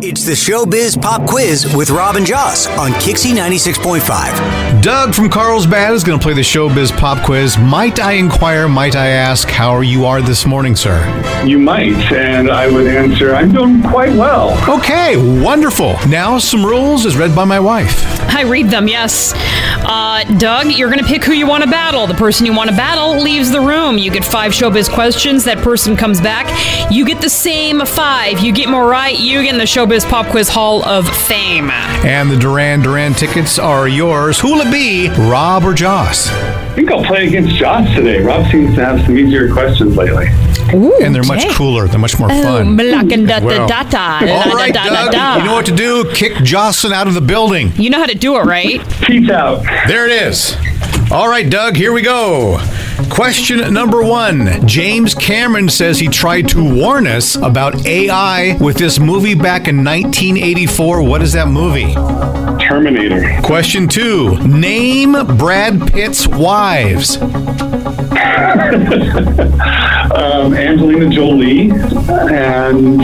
It's the Showbiz Pop Quiz with Rob and Joss on KyXy 96.5. Doug from Carlsbad is going to play the Showbiz Pop Quiz. Might I inquire, might I ask how are you are this morning, sir? You might, and I would answer, I'm doing quite well. Okay, wonderful. Now, some rules as read by my wife. I read them, yes. Uh, Doug, you're going to pick who you want to battle. The person you want to battle leaves the room. You get five showbiz questions. That person comes back. You get the same five. You get more right. You get in the Showbiz Pop Quiz Hall of Fame. And the Duran Duran tickets are yours. Who'll it be, Rob or Joss? I think I'll play against Joss today. Rob seems to have some easier questions lately. Ooh, And they're much cooler. They're much more Oh, fun. blakandata-data, All right. Doug. You know what to do. Kick Jocelyn out of the building. You know how to do it, right? Peace out. There it is. All right, Doug, here we go. Question number one James Cameron says he tried to warn us about AI with this movie back in 1984. What is that movie? Terminator. Question two Name Brad Pitt's wives. Um, Angelina Jolie, and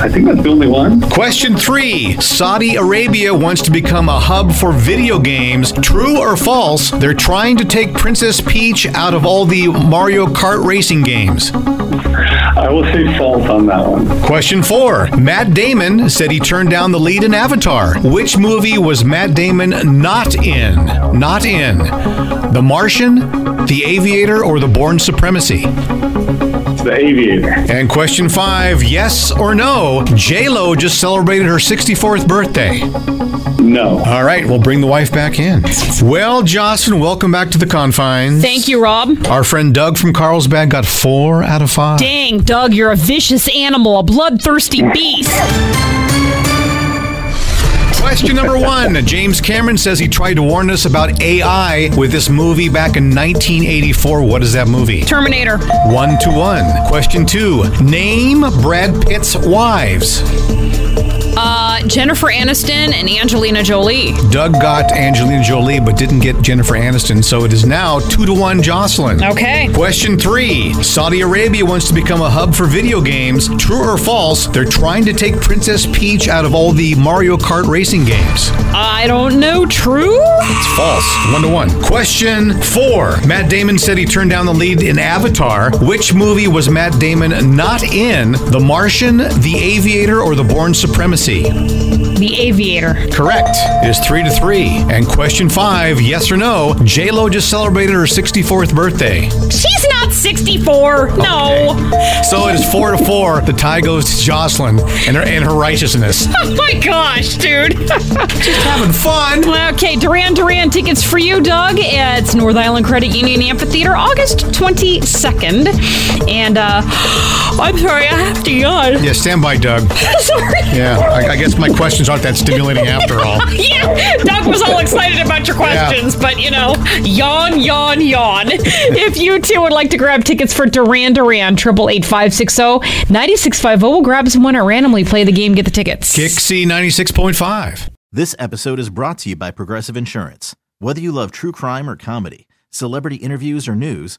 I think that's the only one. Question three Saudi Arabia wants to become a hub for video games. True or false? They're trying to take Princess Peach out of all the Mario Kart racing games. I will say false on that one. Question four Matt Damon said he turned down the lead in Avatar. Which movie was Matt Damon not in? Not in. The Martian, The Aviator, or The Bourne Supremacy? The Aviator. And question five Yes or no? J-Lo just celebrated her 64th birthday. No. All right, we'll bring the wife back in. Well, Jocelyn, welcome back to the confines. Thank you, Rob. Our friend Doug from Carlsbad got four out of five. Dang, Doug, you're a vicious animal, a bloodthirsty beast. Question number one James Cameron says he tried to warn us about AI with this movie back in 1984. What is that movie? Terminator. One to one. Question two Name Brad Pitt's wives. Uh, Jennifer Aniston and Angelina Jolie. Doug got Angelina Jolie but didn't get Jennifer Aniston, so it is now two to one Jocelyn. Okay. Question three Saudi Arabia wants to become a hub for video games. True or false? They're trying to take Princess Peach out of all the Mario Kart racing games. I don't know. True? It's false. One to one. Question four. Matt Damon said he turned down the lead in Avatar. Which movie was Matt Damon not in? The Martian, The Aviator, or The Bourne Supremacy? The Aviator. Correct. It is three to three. And question five. Yes or no? J Lo just celebrated her 64th birthday. She's not 64. No. So it is four to four. The tie goes to Jocelyn and her and her righteousness. Oh my gosh, dude. Just having fun. okay, Duran Duran tickets for you, Doug. It's North Island Credit Union Amphitheater, August 22nd. And uh I'm sorry, I have to yawn. Yeah, stand by, Doug. sorry. Yeah, I, I guess my questions aren't that stimulating after all. Yeah, Doug was all excited about your questions, but you know, yawn, yawn, yawn. if you too would like to grab tickets for Duran Duran, triple eight five six zero ninety six five zero. We'll grab someone or randomly play the game, get the tickets. KyXy 96.5. This episode is brought to you by Progressive Insurance. Whether you love true crime or comedy, celebrity interviews or news,